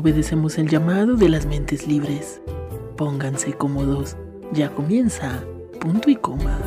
obedecemos el llamado de las mentes libres. Pónganse cómodos, ya comienza, punto y coma.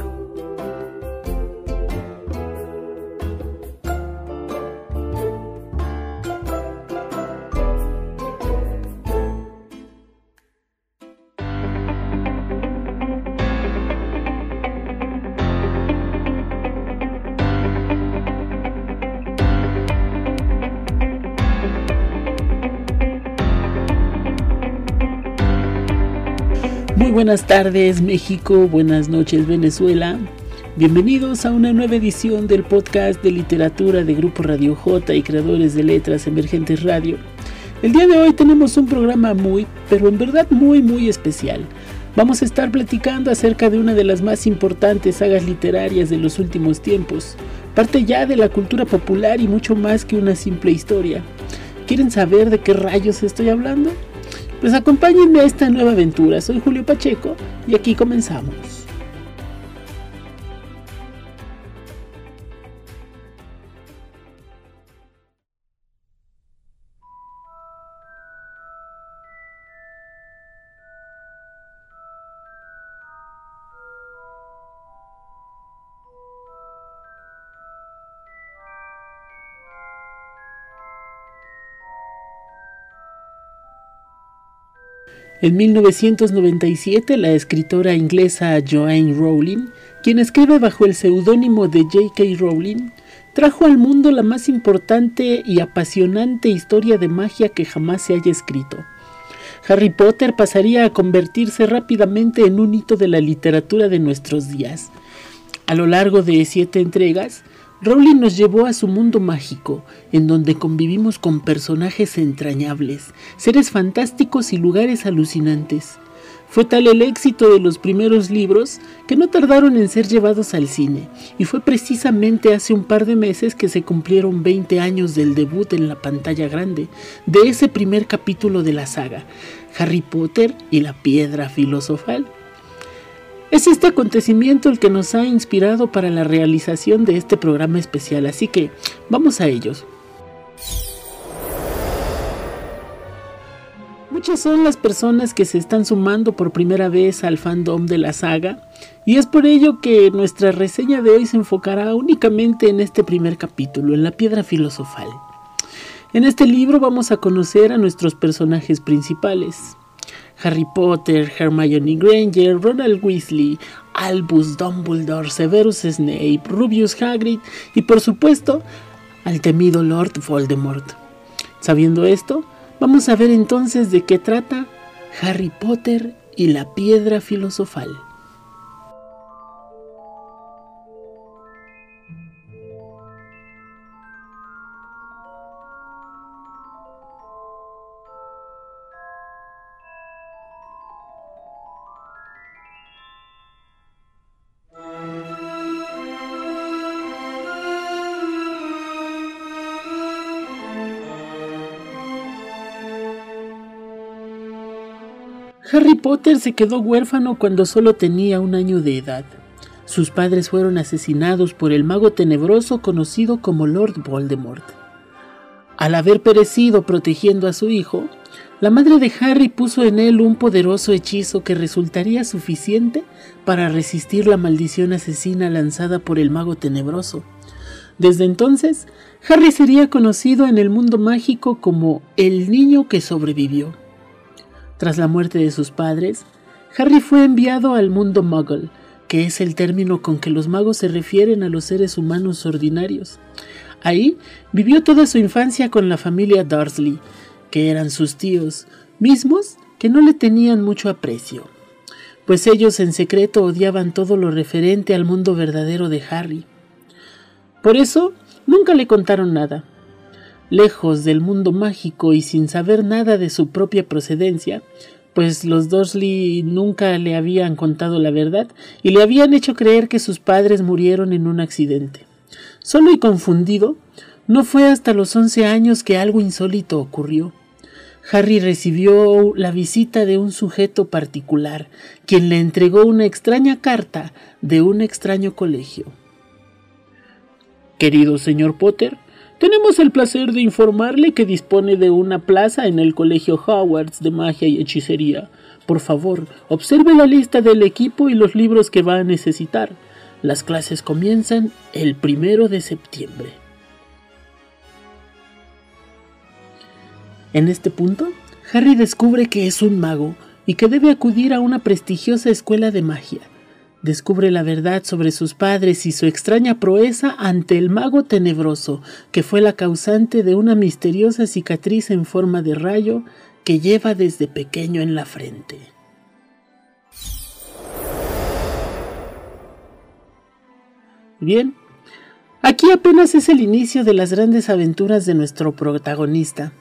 Buenas tardes México, buenas noches Venezuela. Bienvenidos a una nueva edición del podcast de literatura de Grupo Radio J y creadores de letras emergentes radio. El día de hoy tenemos un programa muy, pero en verdad muy muy especial. Vamos a estar platicando acerca de una de las más importantes sagas literarias de los últimos tiempos, parte ya de la cultura popular y mucho más que una simple historia. ¿Quieren saber de qué rayos estoy hablando? Pues acompáñenme a esta nueva aventura. Soy Julio Pacheco y aquí comenzamos. En 1997, la escritora inglesa Joanne Rowling, quien escribe bajo el seudónimo de J.K. Rowling, trajo al mundo la más importante y apasionante historia de magia que jamás se haya escrito. Harry Potter pasaría a convertirse rápidamente en un hito de la literatura de nuestros días. A lo largo de siete entregas, Rowling nos llevó a su mundo mágico, en donde convivimos con personajes entrañables, seres fantásticos y lugares alucinantes. Fue tal el éxito de los primeros libros que no tardaron en ser llevados al cine, y fue precisamente hace un par de meses que se cumplieron 20 años del debut en la pantalla grande de ese primer capítulo de la saga, Harry Potter y la Piedra Filosofal. Es este acontecimiento el que nos ha inspirado para la realización de este programa especial, así que vamos a ellos. Muchas son las personas que se están sumando por primera vez al fandom de la saga, y es por ello que nuestra reseña de hoy se enfocará únicamente en este primer capítulo, en la piedra filosofal. En este libro vamos a conocer a nuestros personajes principales, Harry Potter, Hermione Granger, Ronald Weasley, Albus Dumbledore, Severus Snape, Rubius Hagrid y por supuesto al temido Lord Voldemort. Sabiendo esto, vamos a ver entonces de qué trata Harry Potter y la piedra filosofal. Harry Potter se quedó huérfano cuando solo tenía un año de edad. Sus padres fueron asesinados por el mago tenebroso conocido como Lord Voldemort. Al haber perecido protegiendo a su hijo, la madre de Harry puso en él un poderoso hechizo que resultaría suficiente para resistir la maldición asesina lanzada por el mago tenebroso. Desde entonces, Harry sería conocido en el mundo mágico como el niño que sobrevivió. Tras la muerte de sus padres, Harry fue enviado al mundo muggle, que es el término con que los magos se refieren a los seres humanos ordinarios. Ahí vivió toda su infancia con la familia Dursley, que eran sus tíos, mismos que no le tenían mucho aprecio, pues ellos en secreto odiaban todo lo referente al mundo verdadero de Harry. Por eso, nunca le contaron nada, lejos del mundo mágico y sin saber nada de su propia procedencia, pues los Dursley nunca le habían contado la verdad y le habían hecho creer que sus padres murieron en un accidente. Solo y confundido, no fue hasta los once años que algo insólito ocurrió. Harry recibió la visita de un sujeto particular, quien le entregó una extraña carta de un extraño colegio. Querido señor Potter, Tenemos el placer de informarle que dispone de una plaza en el Colegio Howards de Magia y Hechicería. Por favor, observe la lista del equipo y los libros que va a necesitar. Las clases comienzan el primero de septiembre. En este punto, Harry descubre que es un mago y que debe acudir a una prestigiosa escuela de magia. Descubre la verdad sobre sus padres y su extraña proeza ante el mago tenebroso, que fue la causante de una misteriosa cicatriz en forma de rayo que lleva desde pequeño en la frente. Bien, aquí apenas es el inicio de las grandes aventuras de nuestro protagonista.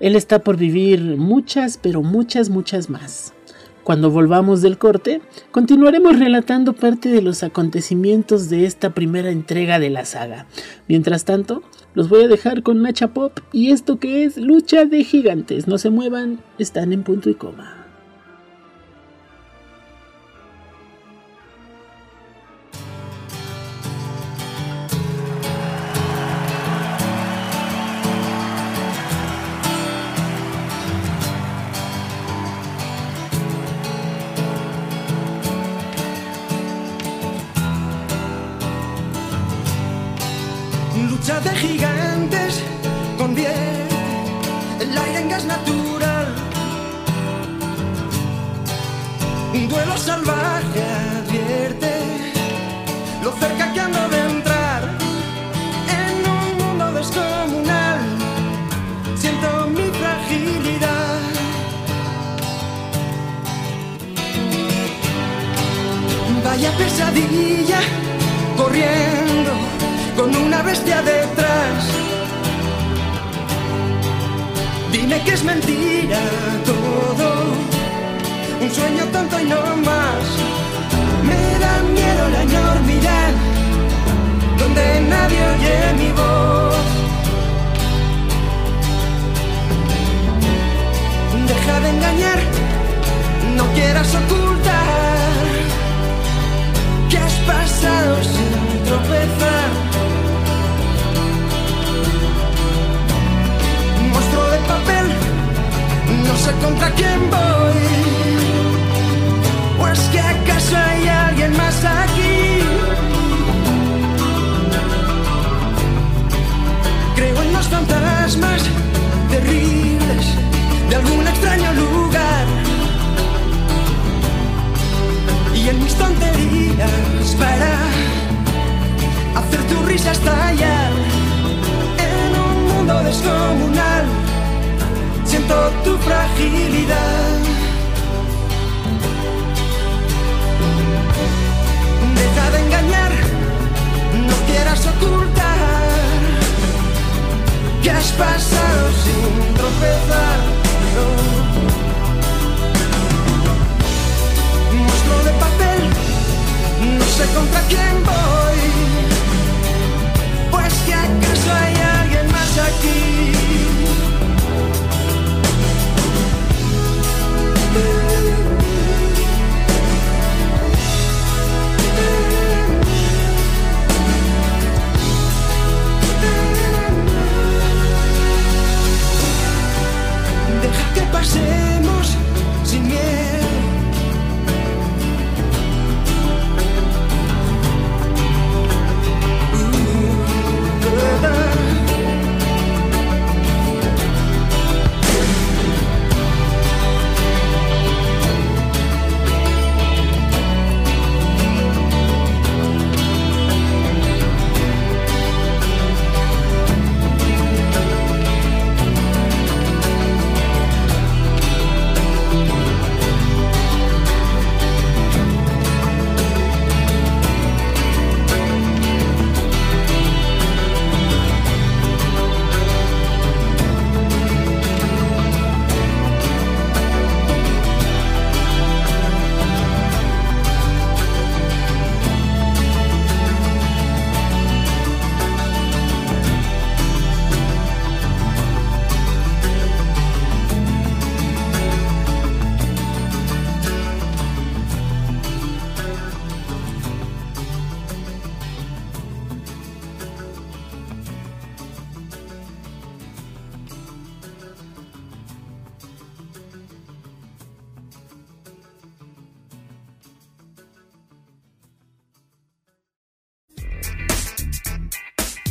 Él está por vivir muchas, pero muchas, muchas más. Cuando volvamos del corte, continuaremos relatando parte de los acontecimientos de esta primera entrega de la saga. Mientras tanto, los voy a dejar con Nacha Pop y esto que es Lucha de Gigantes. No se muevan, están en punto y coma. Gas natural. Un sueño tonto y no más. Deja de engañar, no quieras ocultar que has pasado sin tropezar. Monstruo de papel, no sé contra quién voy, pues que acaso hay alguien más aquí. Deja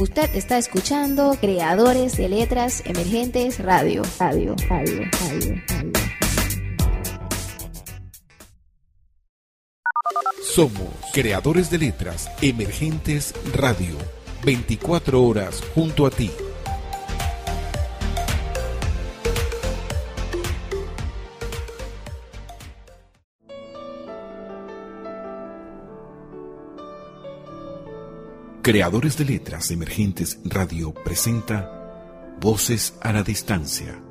Usted está escuchando Creadores de Letras Emergentes Radio. Radio, radio, radio. Somos Creadores de Letras Emergentes Radio. 24 horas junto a ti. Creadores de Letras Emergentes Radio presenta Voces a la Distancia.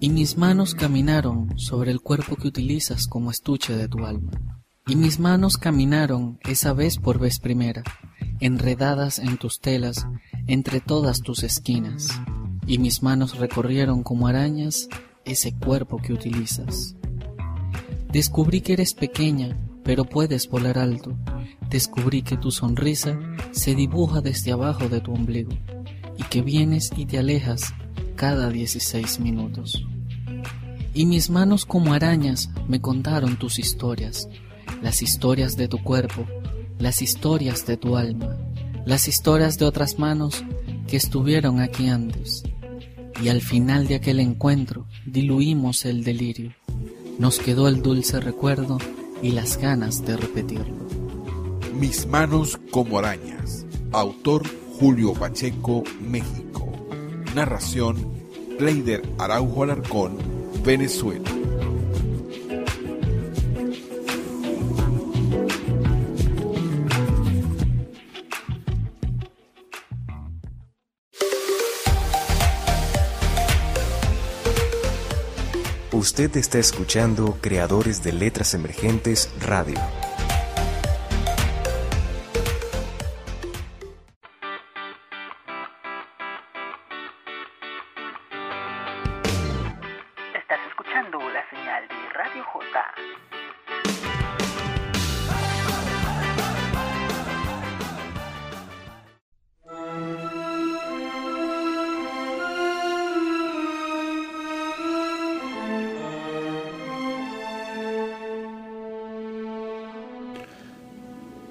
Y mis manos caminaron sobre el cuerpo que utilizas como estuche de tu alma. Y mis manos caminaron esa vez por vez primera, enredadas en tus telas, entre todas tus esquinas y mis manos recorrieron como arañas ese cuerpo que utilizas. Descubrí que eres pequeña, pero puedes volar alto. Descubrí que tu sonrisa se dibuja desde abajo de tu ombligo y que vienes y te alejas cada 16 minutos. Y mis manos como arañas me contaron tus historias, las historias de tu cuerpo, las historias de tu alma, las historias de otras manos que estuvieron aquí antes y al final de aquel encuentro diluimos el delirio. Nos quedó el dulce recuerdo y las ganas de repetirlo. Mis manos como arañas. Autor Julio Pacheco, México. Narración Leider Araujo Alarcón, Venezuela. Usted está escuchando Creadores de Letras Emergentes Radio.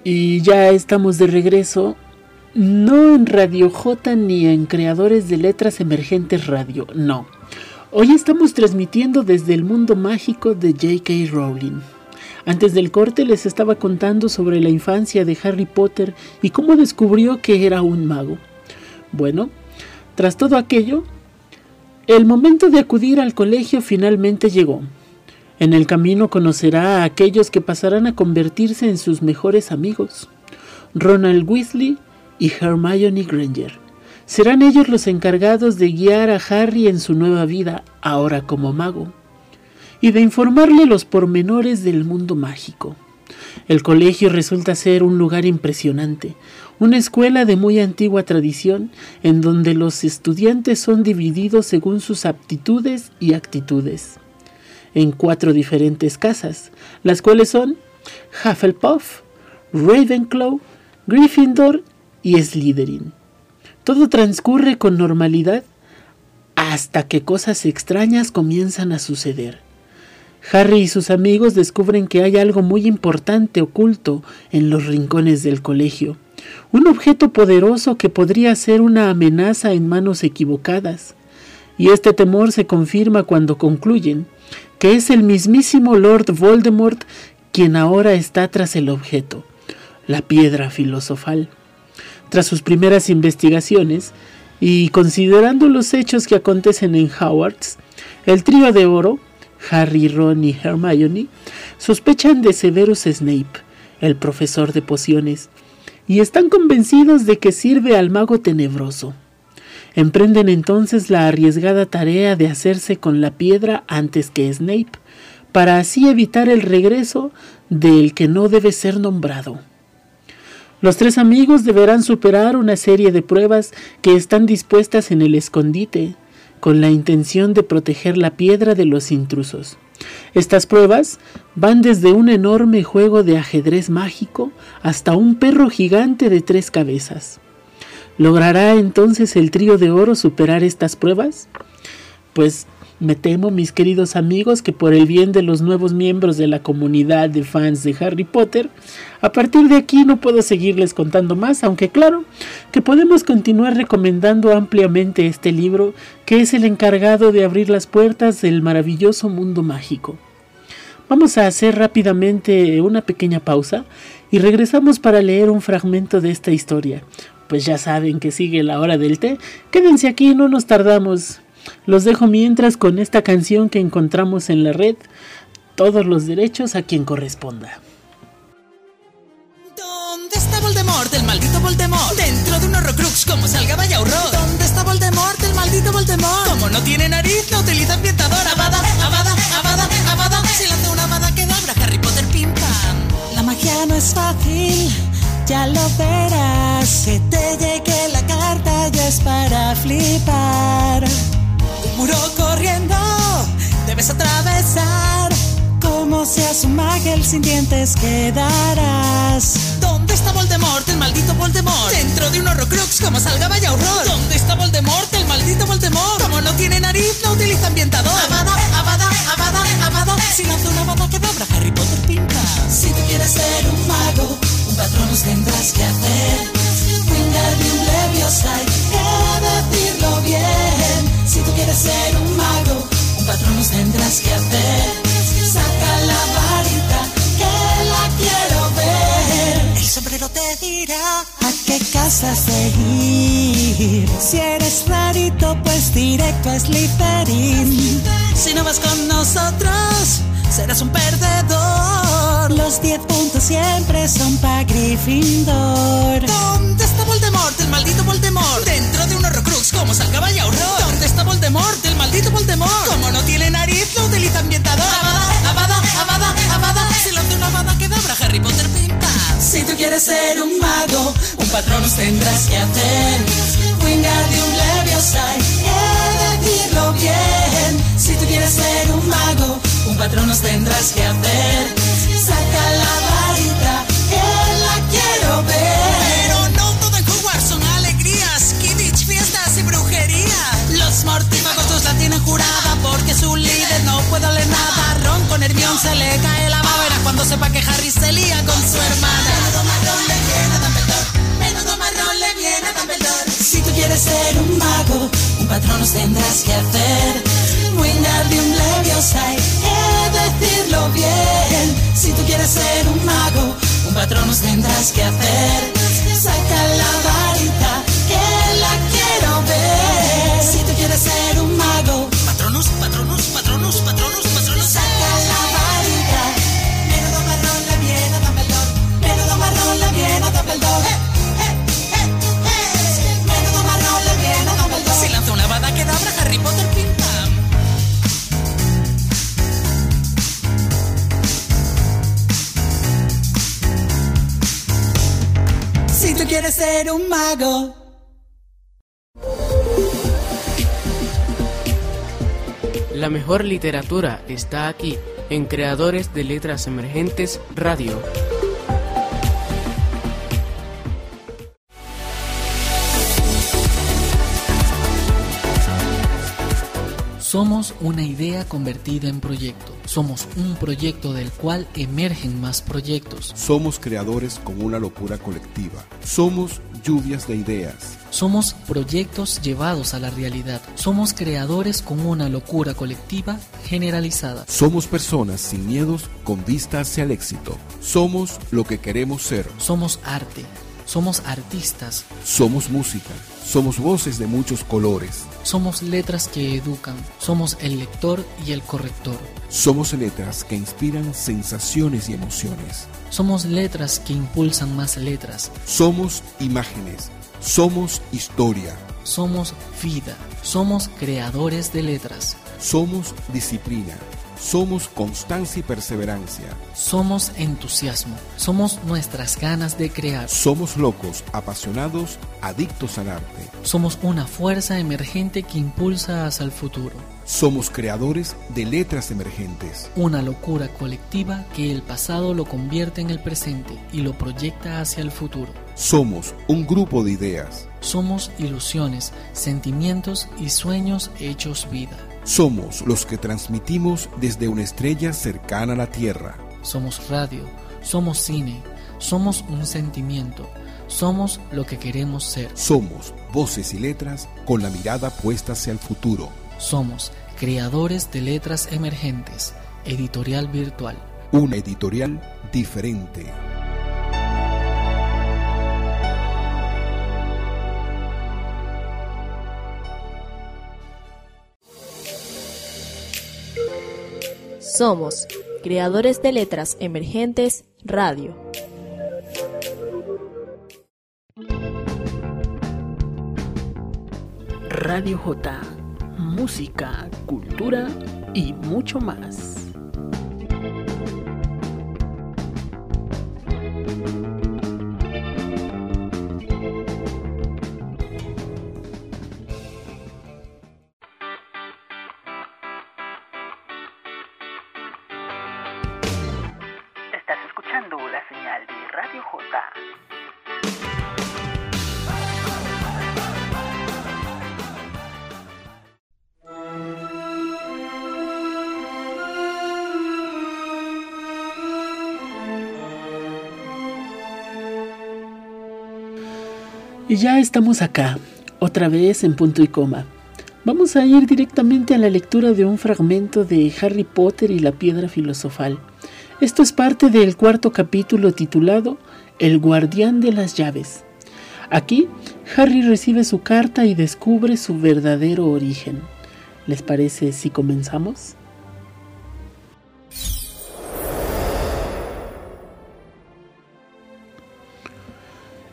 Y ya estamos de regreso, no en Radio J ni en Creadores de Letras Emergentes Radio, no. Hoy estamos transmitiendo desde el mundo mágico de J.K. Rowling. Antes del corte les estaba contando sobre la infancia de Harry Potter y cómo descubrió que era un mago. Bueno, tras todo aquello, el momento de acudir al colegio finalmente llegó. En el camino conocerá a aquellos que pasarán a convertirse en sus mejores amigos, Ronald Weasley y Hermione Granger. Serán ellos los encargados de guiar a Harry en su nueva vida, ahora como mago, y de informarle los pormenores del mundo mágico. El colegio resulta ser un lugar impresionante, una escuela de muy antigua tradición en donde los estudiantes son divididos según sus aptitudes y actitudes en cuatro diferentes casas, las cuales son Hufflepuff, Ravenclaw, Gryffindor y Slytherin. Todo transcurre con normalidad hasta que cosas extrañas comienzan a suceder. Harry y sus amigos descubren que hay algo muy importante oculto en los rincones del colegio, un objeto poderoso que podría ser una amenaza en manos equivocadas. Y este temor se confirma cuando concluyen que es el mismísimo Lord Voldemort quien ahora está tras el objeto, la piedra filosofal. Tras sus primeras investigaciones, y considerando los hechos que acontecen en Hogwarts, el trío de oro, Harry, Ron y Hermione, sospechan de Severus Snape, el profesor de pociones, y están convencidos de que sirve al mago tenebroso. Emprenden entonces la arriesgada tarea de hacerse con la piedra antes que Snape, para así evitar el regreso del que no debe ser nombrado. Los tres amigos deberán superar una serie de pruebas que están dispuestas en el escondite, con la intención de proteger la piedra de los intrusos. Estas pruebas van desde un enorme juego de ajedrez mágico hasta un perro gigante de tres cabezas. ¿Logrará entonces el trío de oro superar estas pruebas? Pues Me temo, mis queridos amigos, que por el bien de los nuevos miembros de la comunidad de fans de Harry Potter, a partir de aquí no puedo seguirles contando más, aunque claro que podemos continuar recomendando ampliamente este libro, que es el encargado de abrir las puertas del maravilloso mundo mágico. Vamos a hacer rápidamente una pequeña pausa y regresamos para leer un fragmento de esta historia. Pues ya saben que sigue la hora del té. Quédense aquí, no nos tardamos. Los dejo mientras con esta canción que encontramos en la red. Todos los derechos a quien corresponda. ¿Dónde está Voldemort, el maldito Voldemort? Dentro de un horrocrux, como salga vaya horror. ¿Dónde está Voldemort, el maldito Voldemort? Como no tiene nariz, no utiliza ambientador. Avada, avada, avada, avada. Si lanza una avada que Harry Potter pim. La magia no es fácil, ya lo verás. Que te llegue la carta ya es para flipar. Un muro corriendo, Debes atravesar. Como seas un magel sin dientes quedarás. ¿Dónde está Voldemort, el maldito Voldemort? Dentro de un horrocrux, como salga vaya horror. ¿Dónde está Voldemort, el maldito Voldemort? Como no tiene nariz, no utiliza ambientador. Avada, avada, avada, avada. Si lanzo una bada que abra Harry Potter pinta. Tendrás que hacer. Wingardium Leviosa, hay que decirlo bien. Si tú quieres ser un mago, un patrón nos tendrás que hacer. Saca la varita, que la quiero ver. El sombrero te dirá. ¿A qué casa seguir? Si eres rarito, pues directo a Slytherin. Si no vas con nosotros, serás un perdedor. Los 10 puntos siempre son pa' Gryffindor. ¿Dónde está Voldemort, el maldito Voldemort? Dentro de un horrocrux, como salga vaya horror. ¿Dónde está Voldemort, el maldito Voldemort? Como no tiene nariz, no utiliza ambientador. Avada, avada, avada, avada. Si lanza una avada que abra Harry Potter pim pam. Si tú quieres ser un mago, un patrón nos tendrás que hacer. Wingardium Leviosa, hay que decirlo bien. Si tú quieres ser un mago, un patrón nos tendrás que hacer. Se le cae la babera cuando sepa que Harry se lía con su hermana. Menudo marrón le viene a Dumbledore. Menudo marrón le viene a Dumbledore. Si tú quieres ser un mago, un patrón nos tendrás que hacer. Wingardium Leviosa, que bien. Si tú quieres ser un mago, un patrón nos tendrás que hacer. Saca la varita, ser un mago. La mejor literatura está aquí, en Creadores de Letras Emergentes Radio. Somos una idea convertida en proyecto. Somos un proyecto del cual emergen más proyectos. Somos creadores con una locura colectiva. Somos lluvias de ideas. Somos proyectos llevados a la realidad. Somos creadores con una locura colectiva generalizada. Somos personas sin miedos con vista hacia el éxito. Somos lo que queremos ser. Somos arte. Somos artistas. Somos música. Somos voces de muchos colores. Somos letras que educan. Somos el lector y el corrector. Somos letras que inspiran sensaciones y emociones. Somos letras que impulsan más letras. Somos imágenes. Somos historia. Somos vida. Somos creadores de letras. Somos disciplina. Somos constancia y perseverancia. Somos entusiasmo. Somos nuestras ganas de crear. Somos locos, apasionados, adictos al arte. Somos una fuerza emergente que impulsa hacia el futuro. Somos creadores de letras emergentes. Una locura colectiva que el pasado lo convierte en el presente y lo proyecta hacia el futuro. Somos un grupo de ideas. Somos ilusiones, sentimientos y sueños hechos vida. Somos los que transmitimos desde una estrella cercana a la Tierra. Somos radio, somos cine, somos un sentimiento, somos lo que queremos ser. Somos voces y letras con la mirada puesta hacia el futuro. Somos creadores de letras emergentes, editorial virtual. Una editorial diferente. Somos creadores de letras emergentes radio. Radio J, música, cultura y mucho más. Radio J. Y ya estamos acá, otra vez en punto y coma. Vamos a ir directamente a la lectura de un fragmento de Harry Potter y la piedra filosofal. Esto es parte del cuarto capítulo titulado El guardián de las llaves. Aquí, Harry recibe su carta y descubre su verdadero origen. ¿Les parece si comenzamos?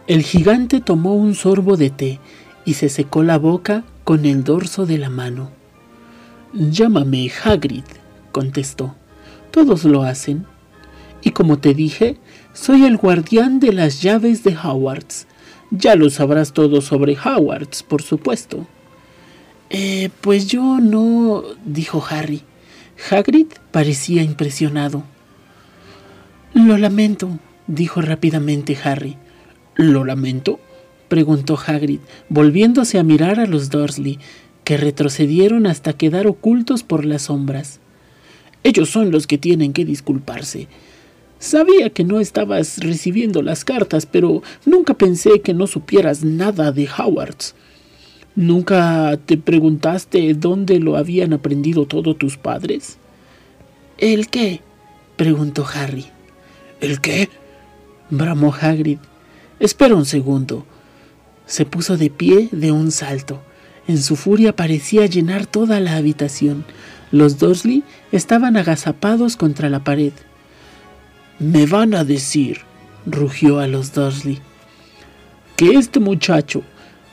El gigante tomó un sorbo de té y se secó la boca con el dorso de la mano. Llámame Hagrid, contestó. Todos lo hacen. Y como te dije, soy el guardián de las llaves de Howards. Ya lo sabrás todo sobre Howards, por supuesto. Eh, pues yo no, dijo Harry. Hagrid parecía impresionado. Lo lamento, dijo rápidamente Harry. ¿Lo lamento? preguntó Hagrid, volviéndose a mirar a los Dursley, que retrocedieron hasta quedar ocultos por las sombras. Ellos son los que tienen que disculparse. Sabía que no estabas recibiendo las cartas, pero nunca pensé que no supieras nada de Howards. ¿Nunca te preguntaste dónde lo habían aprendido todos tus padres? ¿El qué? preguntó Harry. ¿El qué? bramó Hagrid. Espera un segundo. Se puso de pie de un salto. En su furia parecía llenar toda la habitación. Los Dursley estaban agazapados contra la pared. Me van a decir, rugió a los Dursley, que este muchacho,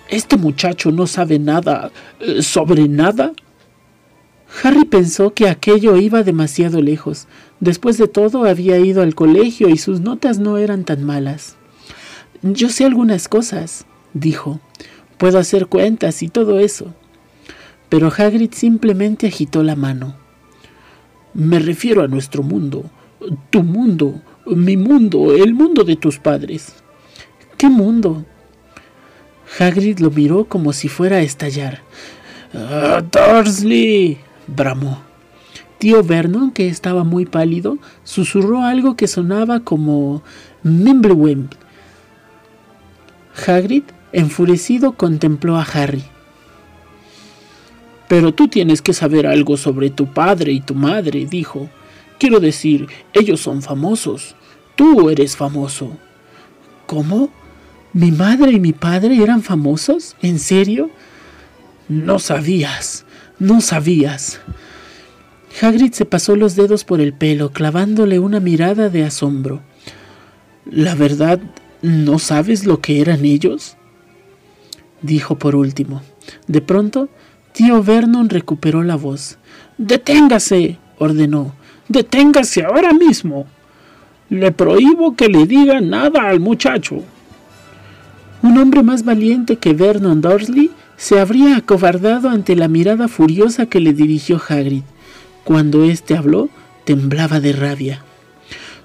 este muchacho no sabe nada eh, sobre nada. Harry pensó que aquello iba demasiado lejos. Después de todo había ido al colegio y sus notas no eran tan malas. Yo sé algunas cosas, dijo. Puedo hacer cuentas y todo eso. Pero Hagrid simplemente agitó la mano. Me refiero a nuestro mundo, tu mundo, mi mundo, el mundo de tus padres. ¿Qué mundo? Hagrid lo miró como si fuera a estallar. ¡Ah, Dursley! bramó. Tío Vernon, que estaba muy pálido, susurró algo que sonaba como Mimblewimp. Hagrid, enfurecido, contempló a Harry. Pero tú tienes que saber algo sobre tu padre y tu madre, dijo. Quiero decir, ellos son famosos. Tú eres famoso. ¿Cómo? ¿Mi madre y mi padre eran famosos? ¿En serio? No sabías, no sabías. Hagrid se pasó los dedos por el pelo, clavándole una mirada de asombro. La verdad, ¿no sabes lo que eran ellos? dijo por último. De pronto, tío Vernon recuperó la voz. Deténgase, ordenó. Deténgase ahora mismo. Le prohíbo que le diga nada al muchacho. Un hombre más valiente que Vernon Dursley se habría acobardado ante la mirada furiosa que le dirigió Hagrid. Cuando éste habló, temblaba de rabia.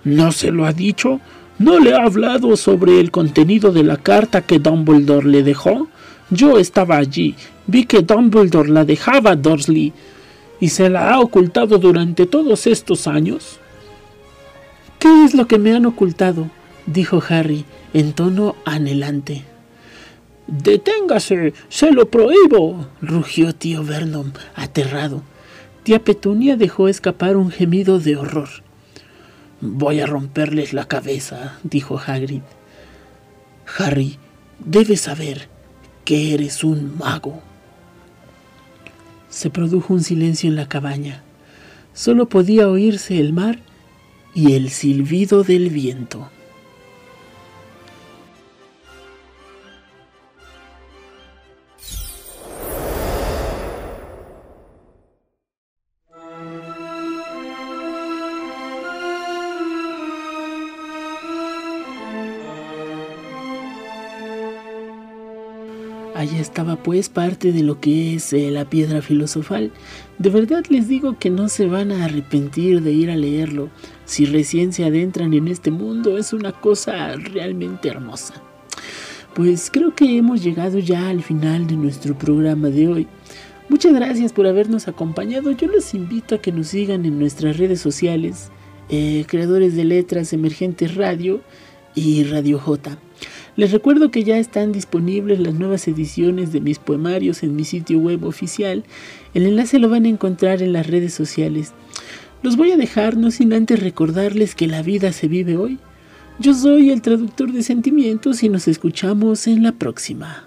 ¿No se lo ha dicho? ¿No le ha hablado sobre el contenido de la carta que Dumbledore le dejó? Yo estaba allí. Vi que Dumbledore la dejaba a Dursley. ¿Y se la ha ocultado durante todos estos años? ¿Qué es lo que me han ocultado? dijo Harry en tono anhelante. Deténgase, se lo prohíbo, rugió tío Vernon, aterrado. Tía Petunia dejó escapar un gemido de horror. Voy a romperles la cabeza, dijo Hagrid. Harry, debes saber que eres un mago. Se produjo un silencio en la cabaña. Solo podía oírse el mar y el silbido del viento. Allí estaba pues parte de lo que es eh, la piedra filosofal. De verdad les digo que no se van a arrepentir de ir a leerlo. Si recién se adentran en este mundo es una cosa realmente hermosa. Pues creo que hemos llegado ya al final de nuestro programa de hoy. Muchas gracias por habernos acompañado. Yo los invito a que nos sigan en nuestras redes sociales, eh, Creadores de Letras Emergentes Radio y Radio J. Les recuerdo que ya están disponibles las nuevas ediciones de mis poemarios en mi sitio web oficial. El enlace lo van a encontrar en las redes sociales. Los voy a dejar no sin antes recordarles que la vida se vive hoy. Yo soy el traductor de sentimientos y nos escuchamos en la próxima.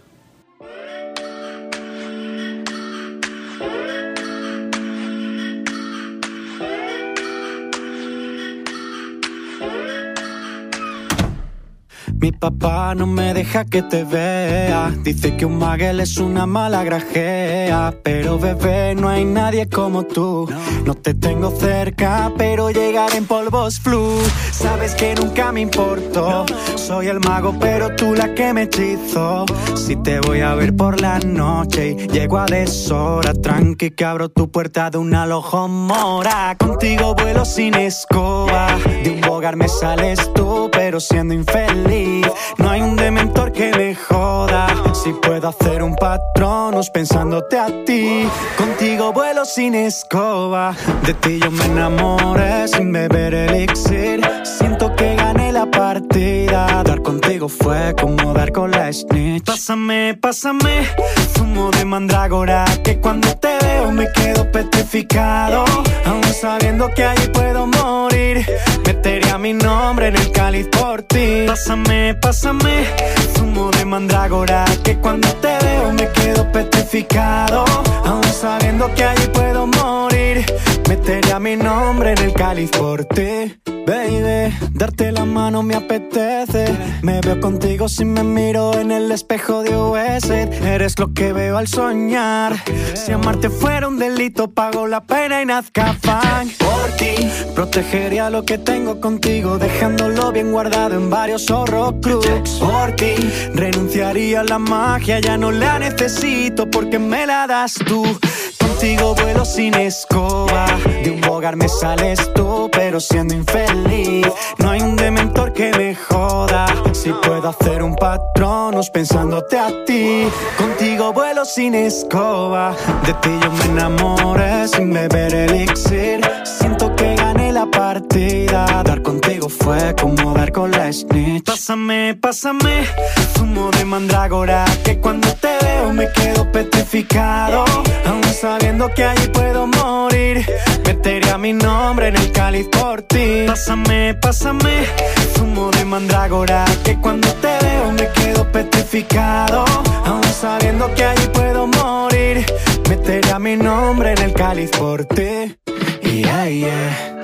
Mi papá no me deja que te vea. Dice que un maguel es una mala grajea. Pero bebé, no hay nadie como tú. No te tengo cerca, pero llegar en polvos flu. Sabes que nunca me importó. Soy el mago, pero tú la que me hechizo. Si te voy a ver por la noche y llego a deshora, tranqui que abro tu puerta de una mora. Contigo vuelo sin escoba. De un bogar me sales tú, pero siendo infeliz. No hay un dementor que me joda. Si puedo hacer un patronos pensándote a ti. Contigo vuelo sin escoba. De ti yo me enamoré sin beber elixir. Siento que gané la partida. Dar contigo fue como dar con la snitch. Pásame, pásame. Zumo de mandrágora. Que cuando te veo me quedo petrificado. Aún sabiendo que ahí puedo morir. Mi nombre en el cáliz por ti. Pásame, pásame. Zumo de mandrágora. Que cuando te veo me quedo petrificado. Aún sabiendo que ahí puedo morir. Metería mi nombre en el cáliz por ti. Baby, darte la mano me apetece. Me veo contigo si me miro en el espejo de US. Eres lo que veo al soñar. Si amarte fuera un delito, pago la pena y nazca fan. Por ti, protegería lo que tengo contigo, dejándolo bien guardado en varios cruz. Por ti, renunciaría a la magia, ya no la necesito porque me la das tú. Contigo vuelo sin escoba. De un hogar me sales tú, pero siendo infeliz. No hay un dementor que me joda. Si puedo hacer un patronos pensándote a ti. Contigo vuelo sin escoba. De ti yo me enamoré sin beber elixir. Siento que la partida. Dar contigo fue como dar con la snitch. Pásame, pásame. Zumo de mandrágora. Que cuando te veo me quedo petrificado. Aún sabiendo que ahí puedo morir. Metería mi nombre en el cáliz por ti. Pásame, pásame. Zumo de mandrágora. Que cuando te veo me quedo petrificado. Aún sabiendo que ahí puedo morir. Metería mi nombre en el cáliz por ti. Yeah, yeah.